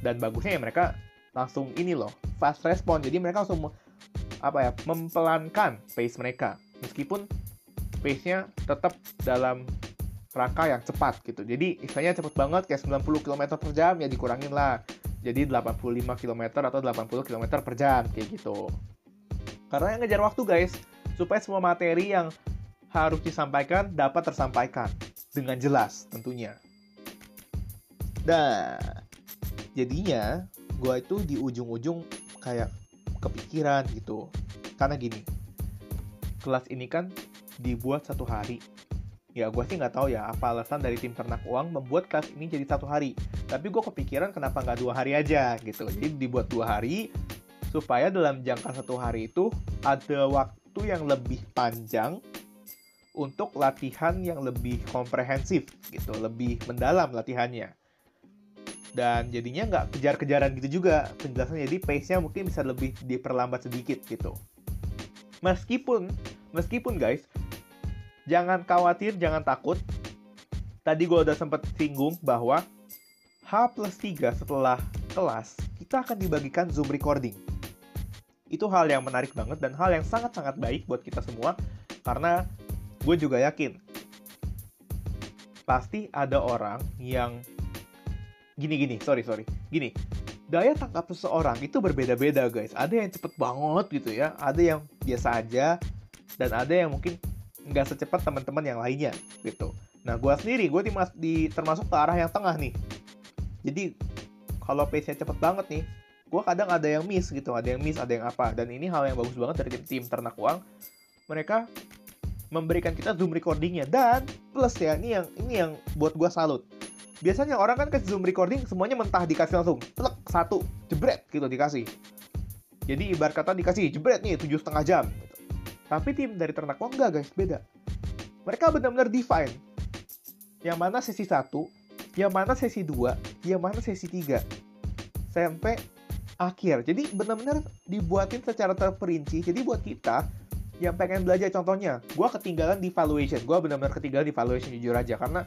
S1: Dan bagusnya ya mereka langsung ini loh fast respon jadi mereka langsung apa ya mempelankan pace mereka meskipun pace-nya tetap dalam rangka yang cepat gitu. Jadi istilahnya cepat banget kayak 90 km per jam ya dikurangin lah. Jadi 85 km atau 80 km per jam kayak gitu. Karena yang ngejar waktu guys, supaya semua materi yang harus disampaikan dapat tersampaikan dengan jelas tentunya. Nah, jadinya gue itu di ujung-ujung kayak kepikiran gitu. Karena gini, kelas ini kan dibuat satu hari. Ya gue sih nggak tahu ya apa alasan dari tim ternak uang membuat kelas ini jadi satu hari. Tapi gue kepikiran kenapa nggak dua hari aja gitu. Jadi dibuat dua hari supaya dalam jangka satu hari itu ada waktu yang lebih panjang untuk latihan yang lebih komprehensif gitu lebih mendalam latihannya dan jadinya nggak kejar-kejaran gitu juga penjelasannya jadi pace-nya mungkin bisa lebih diperlambat sedikit gitu meskipun meskipun guys jangan khawatir, jangan takut. Tadi gue udah sempat singgung bahwa H plus 3 setelah kelas, kita akan dibagikan Zoom recording. Itu hal yang menarik banget dan hal yang sangat-sangat baik buat kita semua, karena gue juga yakin pasti ada orang yang gini-gini, sorry sorry, gini, daya tangkap seseorang itu berbeda-beda guys. Ada yang cepet banget gitu ya, ada yang biasa aja, dan ada yang mungkin nggak secepat teman-teman yang lainnya gitu. Nah, gue sendiri, gue di, di termasuk ke arah yang tengah nih. Jadi, kalau pace-nya cepet banget nih, gue kadang ada yang miss gitu, ada yang miss, ada yang apa. Dan ini hal yang bagus banget dari tim, tim ternak uang. Mereka memberikan kita zoom recordingnya dan plus ya ini yang ini yang buat gue salut. Biasanya orang kan ke zoom recording semuanya mentah dikasih langsung, plek satu, jebret gitu dikasih. Jadi ibarat kata dikasih jebret nih tujuh setengah jam. Tapi tim dari ternak uang enggak guys, beda. Mereka benar-benar define. Yang mana sesi 1, yang mana sesi 2, yang mana sesi 3. Sampai akhir. Jadi benar-benar dibuatin secara terperinci. Jadi buat kita yang pengen belajar contohnya, gue ketinggalan di valuation. Gue benar-benar ketinggalan di valuation jujur aja. Karena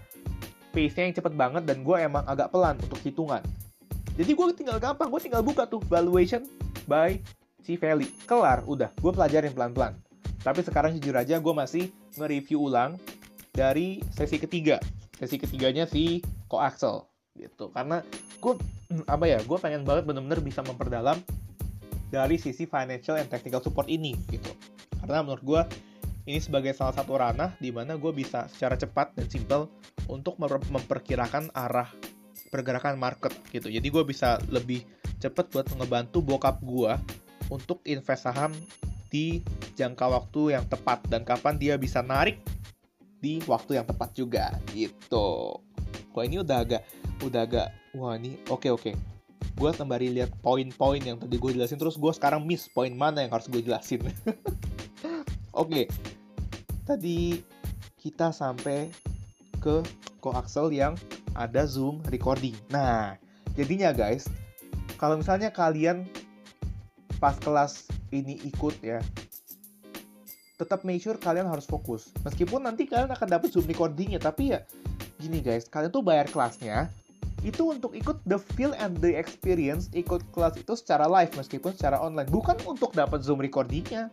S1: pace-nya yang cepet banget dan gue emang agak pelan untuk hitungan. Jadi gue tinggal gampang, gue tinggal buka tuh valuation by si Feli. Kelar, udah. Gue pelajarin pelan-pelan. Tapi sekarang jujur aja gue masih nge-review ulang dari sesi ketiga. Sesi ketiganya si Axel gitu. Karena gue hmm, apa ya, gue pengen banget bener-bener bisa memperdalam dari sisi financial and technical support ini gitu. Karena menurut gue ini sebagai salah satu ranah di mana gue bisa secara cepat dan simple untuk memperkirakan arah pergerakan market gitu. Jadi gue bisa lebih cepat buat ngebantu bokap gue untuk invest saham di jangka waktu yang tepat dan kapan dia bisa narik di waktu yang tepat juga gitu. Wah ini udah agak udah agak wah ini oke okay, oke. Okay. Gue sembari lihat poin-poin yang tadi gue jelasin terus gue sekarang miss poin mana yang harus gue jelasin. oke. Tadi kita sampai ke koaksel yang ada zoom recording. Nah, jadinya guys, kalau misalnya kalian pas kelas ini ikut ya tetap make sure kalian harus fokus meskipun nanti kalian akan dapat zoom recordingnya tapi ya gini guys kalian tuh bayar kelasnya itu untuk ikut the feel and the experience ikut kelas itu secara live meskipun secara online bukan untuk dapat zoom recordingnya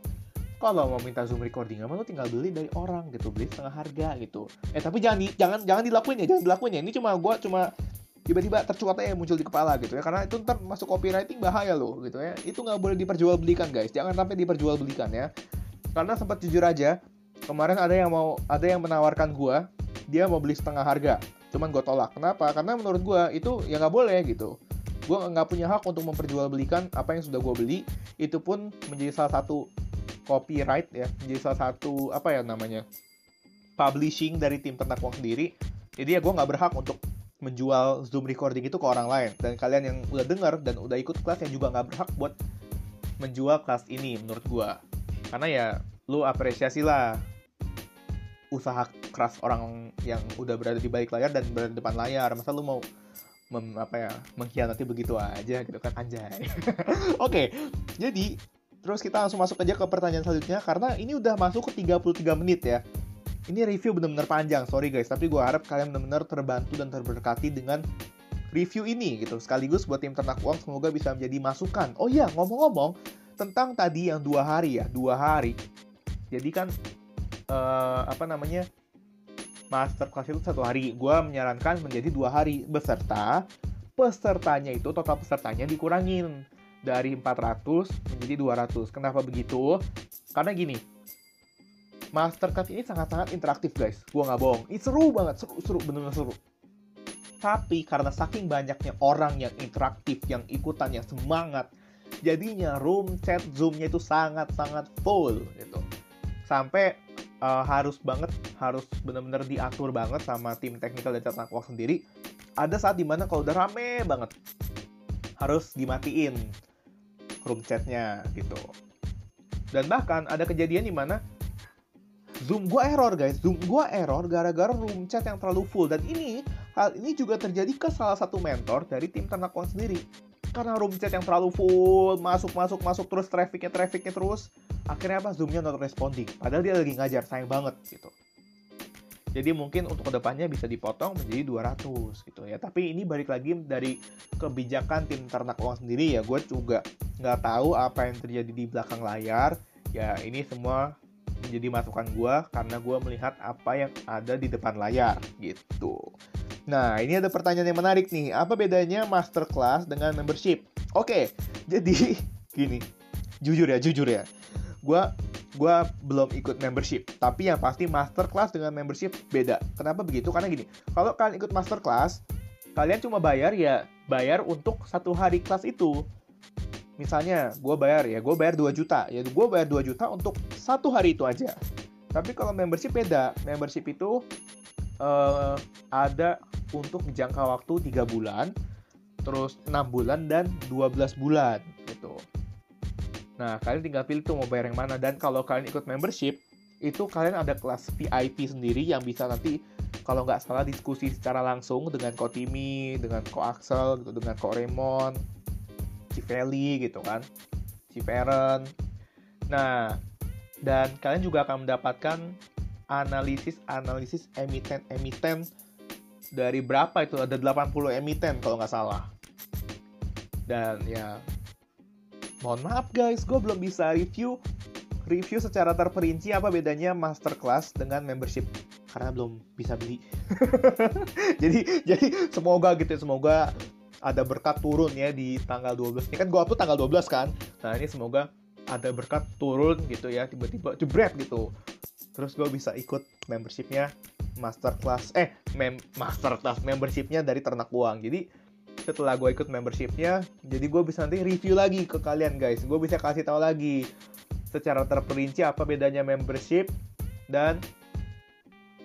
S1: kalau mau minta zoom recording emang lu tinggal beli dari orang gitu beli setengah harga gitu. Eh tapi jangan jangan jangan dilakuin ya jangan dilakuin ya. Ini cuma gue cuma tiba-tiba tercuat aja muncul di kepala gitu ya. Karena itu ntar masuk copywriting bahaya loh gitu ya. Itu nggak boleh diperjualbelikan guys. Jangan sampai diperjualbelikan ya. Karena sempat jujur aja kemarin ada yang mau ada yang menawarkan gua dia mau beli setengah harga. Cuman gue tolak. Kenapa? Karena menurut gua itu ya nggak boleh gitu. Gue nggak punya hak untuk memperjualbelikan apa yang sudah gue beli. Itu pun menjadi salah satu copyright ya menjadi salah satu apa ya namanya publishing dari tim ternak uang sendiri jadi ya gue nggak berhak untuk menjual Zoom recording itu ke orang lain. Dan kalian yang udah denger dan udah ikut kelas yang juga nggak berhak buat menjual kelas ini menurut gua. Karena ya lu apresiasi lah usaha keras orang yang udah berada di balik layar dan berada di depan layar. Masa lu mau mem, apa ya mengkhianati begitu aja gitu kan anjay oke okay, jadi terus kita langsung masuk aja ke pertanyaan selanjutnya karena ini udah masuk ke 33 menit ya. Ini review bener-bener panjang sorry guys tapi gue harap kalian bener-bener terbantu dan terberkati dengan review ini gitu. Sekaligus buat tim ternak uang semoga bisa menjadi masukan. Oh iya ngomong-ngomong tentang tadi yang dua hari ya dua hari. Jadi kan uh, apa namanya master class itu satu hari. Gue menyarankan menjadi dua hari. Beserta pesertanya itu total pesertanya dikurangin dari 400 menjadi 200. Kenapa begitu? Karena gini, Masterclass ini sangat-sangat interaktif guys. Gue nggak bohong. Ini seru banget, seru, seru, bener-bener seru. Tapi karena saking banyaknya orang yang interaktif, yang ikutannya semangat, jadinya room chat zoomnya itu sangat-sangat full gitu. Sampai uh, harus banget harus benar-benar diatur banget sama tim teknikal dan waktu sendiri ada saat di mana kalau udah rame banget harus dimatiin room chatnya gitu. Dan bahkan ada kejadian di mana Zoom gue error guys, Zoom gue error gara-gara room chat yang terlalu full. Dan ini hal ini juga terjadi ke salah satu mentor dari tim ternak uang sendiri. Karena room chat yang terlalu full masuk masuk masuk terus trafficnya trafficnya terus akhirnya apa? Zoomnya not responding. Padahal dia lagi ngajar sayang banget gitu jadi mungkin untuk ke depannya bisa dipotong menjadi 200 gitu ya. Tapi ini balik lagi dari kebijakan tim ternak uang sendiri ya. Gue juga nggak tahu apa yang terjadi di belakang layar. Ya ini semua menjadi masukan gue karena gue melihat apa yang ada di depan layar gitu. Nah ini ada pertanyaan yang menarik nih. Apa bedanya masterclass dengan membership? Oke jadi gini. Jujur ya jujur ya. Gue gue belum ikut membership. Tapi yang pasti masterclass dengan membership beda. Kenapa begitu? Karena gini kalau kalian ikut masterclass kalian cuma bayar ya bayar untuk satu hari kelas itu. Misalnya gue bayar ya gue bayar 2 juta. Ya gue bayar 2 juta untuk satu hari itu aja. Tapi kalau membership beda. Membership itu uh, ada untuk jangka waktu 3 bulan terus 6 bulan dan 12 bulan gitu Nah, kalian tinggal pilih tuh mau bayar yang mana. Dan kalau kalian ikut membership, itu kalian ada kelas VIP sendiri yang bisa nanti kalau nggak salah diskusi secara langsung dengan Ko Timi, dengan Ko Axel, gitu, dengan Ko Raymond, Feli gitu kan, Feren. Nah, dan kalian juga akan mendapatkan analisis-analisis emiten-emiten dari berapa itu ada 80 emiten kalau nggak salah. Dan ya mohon maaf guys, gue belum bisa review review secara terperinci apa bedanya masterclass dengan membership karena belum bisa beli. jadi jadi semoga gitu ya, semoga ada berkat turun ya di tanggal 12. Ini kan gue upload tanggal 12 kan. Nah, ini semoga ada berkat turun gitu ya, tiba-tiba jebret gitu. Terus gue bisa ikut membershipnya masterclass eh mem masterclass membershipnya dari ternak uang. Jadi setelah gue ikut membershipnya jadi gue bisa nanti review lagi ke kalian guys. Gue bisa kasih tahu lagi secara terperinci apa bedanya membership dan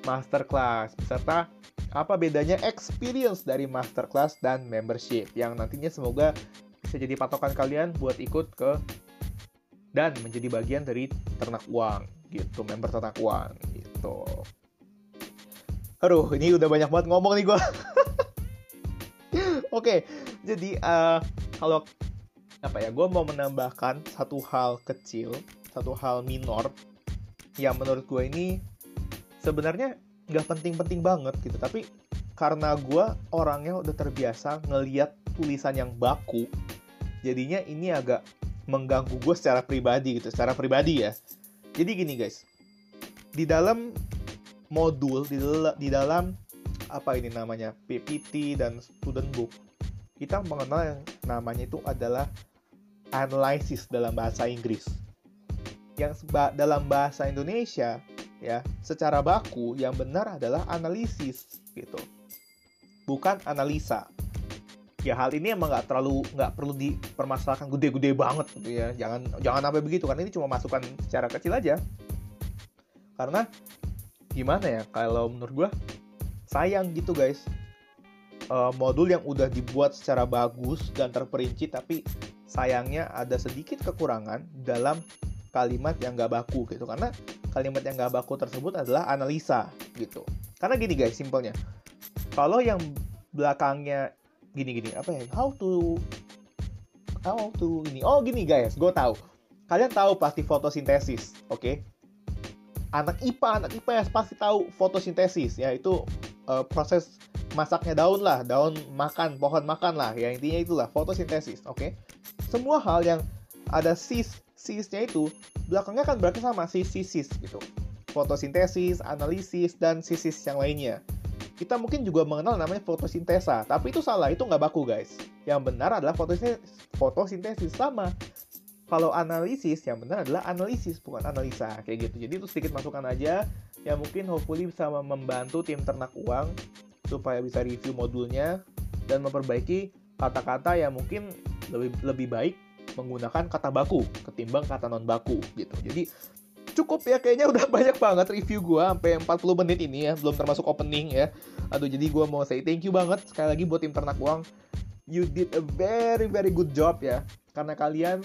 S1: masterclass beserta apa bedanya experience dari masterclass dan membership yang nantinya semoga bisa jadi patokan kalian buat ikut ke dan menjadi bagian dari ternak uang gitu member ternak uang gitu. Aduh ini udah banyak banget ngomong nih gue Oke, jadi uh, kalau apa ya, gue mau menambahkan satu hal kecil, satu hal minor yang menurut gue ini sebenarnya nggak penting-penting banget gitu, tapi karena gue orangnya udah terbiasa ngeliat tulisan yang baku, jadinya ini agak mengganggu gue secara pribadi gitu, secara pribadi ya. Jadi gini guys, di dalam modul di, di dalam apa ini namanya PPT dan student book kita mengenal yang namanya itu adalah analysis dalam bahasa Inggris. Yang dalam bahasa Indonesia ya secara baku yang benar adalah analisis gitu. Bukan analisa. Ya hal ini emang nggak terlalu nggak perlu dipermasalahkan gede-gede banget gitu ya. Jangan jangan sampai begitu karena ini cuma masukan secara kecil aja. Karena gimana ya kalau menurut gue sayang gitu guys uh, modul yang udah dibuat secara bagus dan terperinci tapi sayangnya ada sedikit kekurangan dalam kalimat yang gak baku gitu. Karena kalimat yang gak baku tersebut adalah analisa gitu. Karena gini guys simpelnya. Kalau yang belakangnya gini gini apa ya? How to how to ini? Oh gini guys gue tahu. Kalian tahu pasti fotosintesis oke? Okay? anak IPA anak IPS pasti tahu fotosintesis ya itu uh, proses masaknya daun lah daun makan pohon makan lah ya intinya itulah fotosintesis oke okay? semua hal yang ada sis sisnya itu belakangnya kan berarti sama sis sis sis gitu fotosintesis analisis dan sisis yang lainnya kita mungkin juga mengenal namanya fotosintesa, tapi itu salah, itu nggak baku guys. Yang benar adalah fotosintesis, fotosintesis sama. Kalau analisis, yang benar adalah analisis, bukan analisa, kayak gitu. Jadi itu sedikit masukan aja, yang mungkin hopefully bisa membantu tim ternak uang supaya bisa review modulnya dan memperbaiki kata-kata yang mungkin lebih lebih baik menggunakan kata baku ketimbang kata non baku gitu. Jadi cukup ya kayaknya udah banyak banget review gue sampai 40 menit ini ya belum termasuk opening ya aduh jadi gue mau say thank you banget sekali lagi buat tim ternak uang you did a very very good job ya karena kalian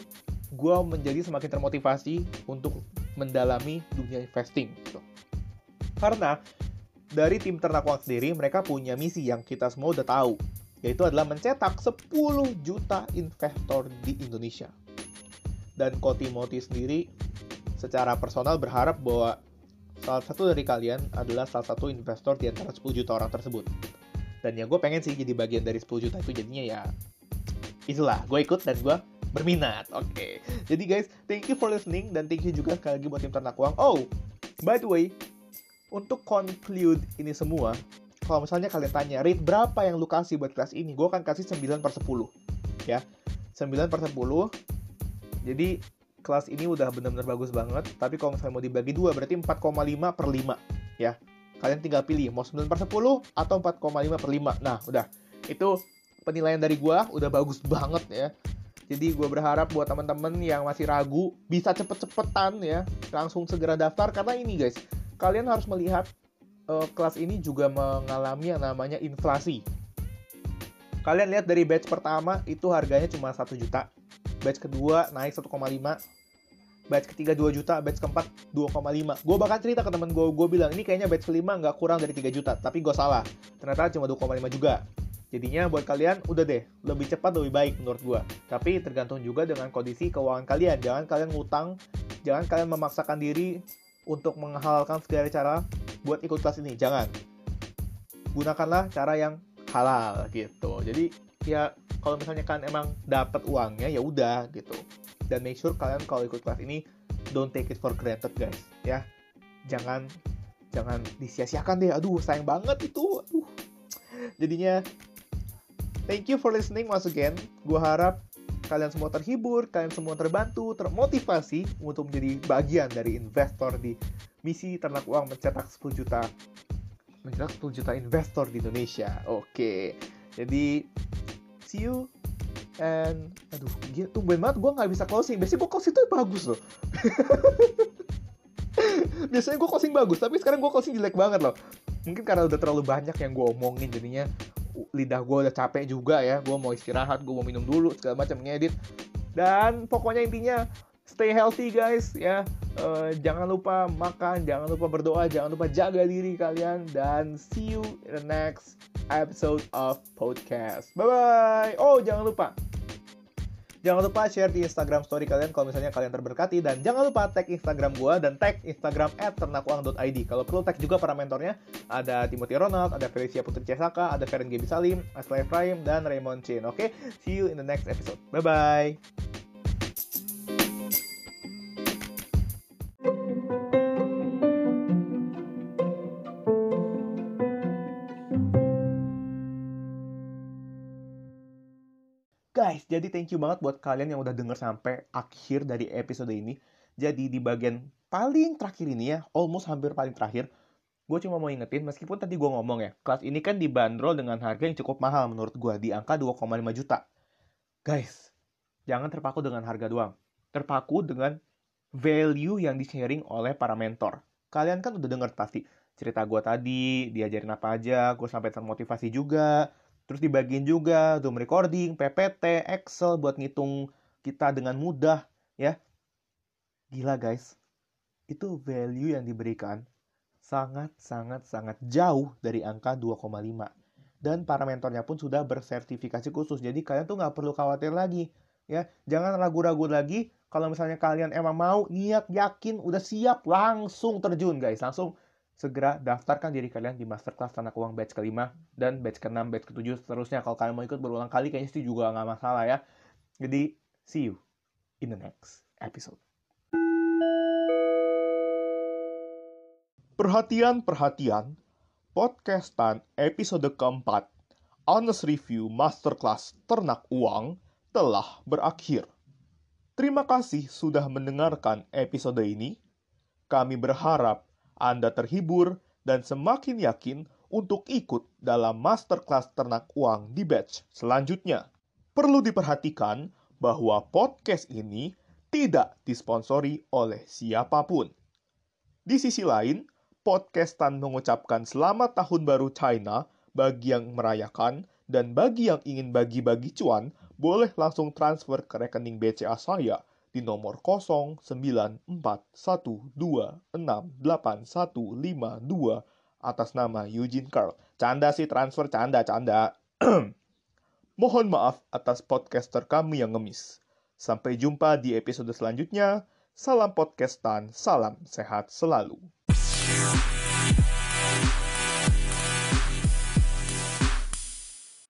S1: gue menjadi semakin termotivasi untuk mendalami dunia investing gitu. karena dari tim ternak uang sendiri mereka punya misi yang kita semua udah tahu yaitu adalah mencetak 10 juta investor di Indonesia dan Kotimoti sendiri secara personal berharap bahwa salah satu dari kalian adalah salah satu investor di antara 10 juta orang tersebut. Dan ya gue pengen sih jadi bagian dari 10 juta itu jadinya ya itulah gue ikut dan gue berminat. Oke. Okay. Jadi guys, thank you for listening dan thank you juga sekali lagi buat tim ternak uang. Oh, by the way, untuk conclude ini semua, kalau misalnya kalian tanya, rate berapa yang lu kasih buat kelas ini? Gue akan kasih 9 per 10. Ya, 9 per 10. Jadi, kelas ini udah benar-benar bagus banget. Tapi kalau misalnya mau dibagi dua, berarti 4,5 per 5. Ya, kalian tinggal pilih mau 9 per 10 atau 4,5 per 5. Nah, udah. Itu penilaian dari gua udah bagus banget ya. Jadi gue berharap buat teman-teman yang masih ragu bisa cepet-cepetan ya langsung segera daftar karena ini guys kalian harus melihat uh, kelas ini juga mengalami yang namanya inflasi. Kalian lihat dari batch pertama itu harganya cuma 1 juta batch kedua naik 1,5 batch ketiga 2 juta, batch keempat 2,5. Gue bakal cerita ke temen gue, gue bilang ini kayaknya batch kelima nggak kurang dari 3 juta, tapi gue salah. Ternyata cuma 2,5 juga. Jadinya buat kalian udah deh, lebih cepat lebih baik menurut gue. Tapi tergantung juga dengan kondisi keuangan kalian. Jangan kalian ngutang, jangan kalian memaksakan diri untuk menghalalkan segala cara buat ikut kelas ini. Jangan. Gunakanlah cara yang halal gitu. Jadi ya kalau misalnya kalian emang dapat uangnya ya udah gitu. Dan make sure kalian kalau ikut kelas ini don't take it for granted guys. Ya. Jangan jangan disia-siakan deh. Aduh sayang banget itu. Aduh. Jadinya thank you for listening once again. Gue harap kalian semua terhibur kalian semua terbantu termotivasi untuk menjadi bagian dari investor di misi ternak uang mencetak 10 juta mencetak 10 juta investor di Indonesia. Oke jadi see you and aduh gitu tumben banget gue nggak bisa closing. Biasanya gue closing tuh bagus loh. Biasanya gue closing bagus tapi sekarang gue closing jelek banget loh. Mungkin karena udah terlalu banyak yang gue omongin jadinya lidah gue udah capek juga ya. Gue mau istirahat gue mau minum dulu segala macam ngedit. Dan pokoknya intinya stay healthy guys ya. Uh, jangan lupa makan jangan lupa berdoa jangan lupa jaga diri kalian. Dan see you in the next episode of podcast. Bye bye oh jangan lupa Jangan lupa share di Instagram story kalian kalau misalnya kalian terberkati dan jangan lupa tag Instagram gua dan tag Instagram @ternakuang.id. Kalau perlu tag juga para mentornya ada Timothy Ronald, ada Felicia Putri Cesaka, ada Feren Gaby Salim, Asli Efraim dan Raymond Chin. Oke, okay? see you in the next episode. Bye bye. Jadi thank you banget buat kalian yang udah denger sampai akhir dari episode ini. Jadi di bagian paling terakhir ini ya, almost hampir paling terakhir, gue cuma mau ingetin, meskipun tadi gue ngomong ya, kelas ini kan dibanderol dengan harga yang cukup mahal menurut gue, di angka 2,5 juta. Guys, jangan terpaku dengan harga doang. Terpaku dengan value yang di-sharing oleh para mentor. Kalian kan udah denger pasti cerita gue tadi, diajarin apa aja, gue sampai termotivasi juga, Terus dibagiin juga Zoom recording, PPT, Excel buat ngitung kita dengan mudah ya. Gila guys. Itu value yang diberikan sangat sangat sangat jauh dari angka 2,5. dan para mentornya pun sudah bersertifikasi khusus. Jadi kalian tuh nggak perlu khawatir lagi ya. Jangan ragu-ragu lagi kalau misalnya kalian emang mau niat yakin udah siap langsung terjun guys. Langsung segera daftarkan diri kalian di masterclass tanah uang batch kelima dan batch ke-6, batch ke-7 seterusnya. Kalau kalian mau ikut berulang kali kayaknya sih juga nggak masalah ya. Jadi see you in the next episode. Perhatian-perhatian, podcastan episode keempat, Honest Review Masterclass Ternak Uang, telah berakhir. Terima kasih sudah mendengarkan episode ini. Kami berharap Anda terhibur dan semakin yakin untuk ikut dalam Masterclass Ternak Uang di batch selanjutnya. Perlu diperhatikan bahwa podcast ini tidak disponsori oleh siapa pun. Di sisi lain, podcastan mengucapkan selamat tahun baru China bagi yang merayakan dan bagi yang ingin bagi-bagi cuan boleh langsung transfer ke rekening BCA saya di nomor 0941268152 atas nama Eugene Carl. Canda sih transfer, canda, canda. Mohon maaf atas podcaster kami yang ngemis. Sampai jumpa di episode selanjutnya. Salam podcastan, salam sehat selalu.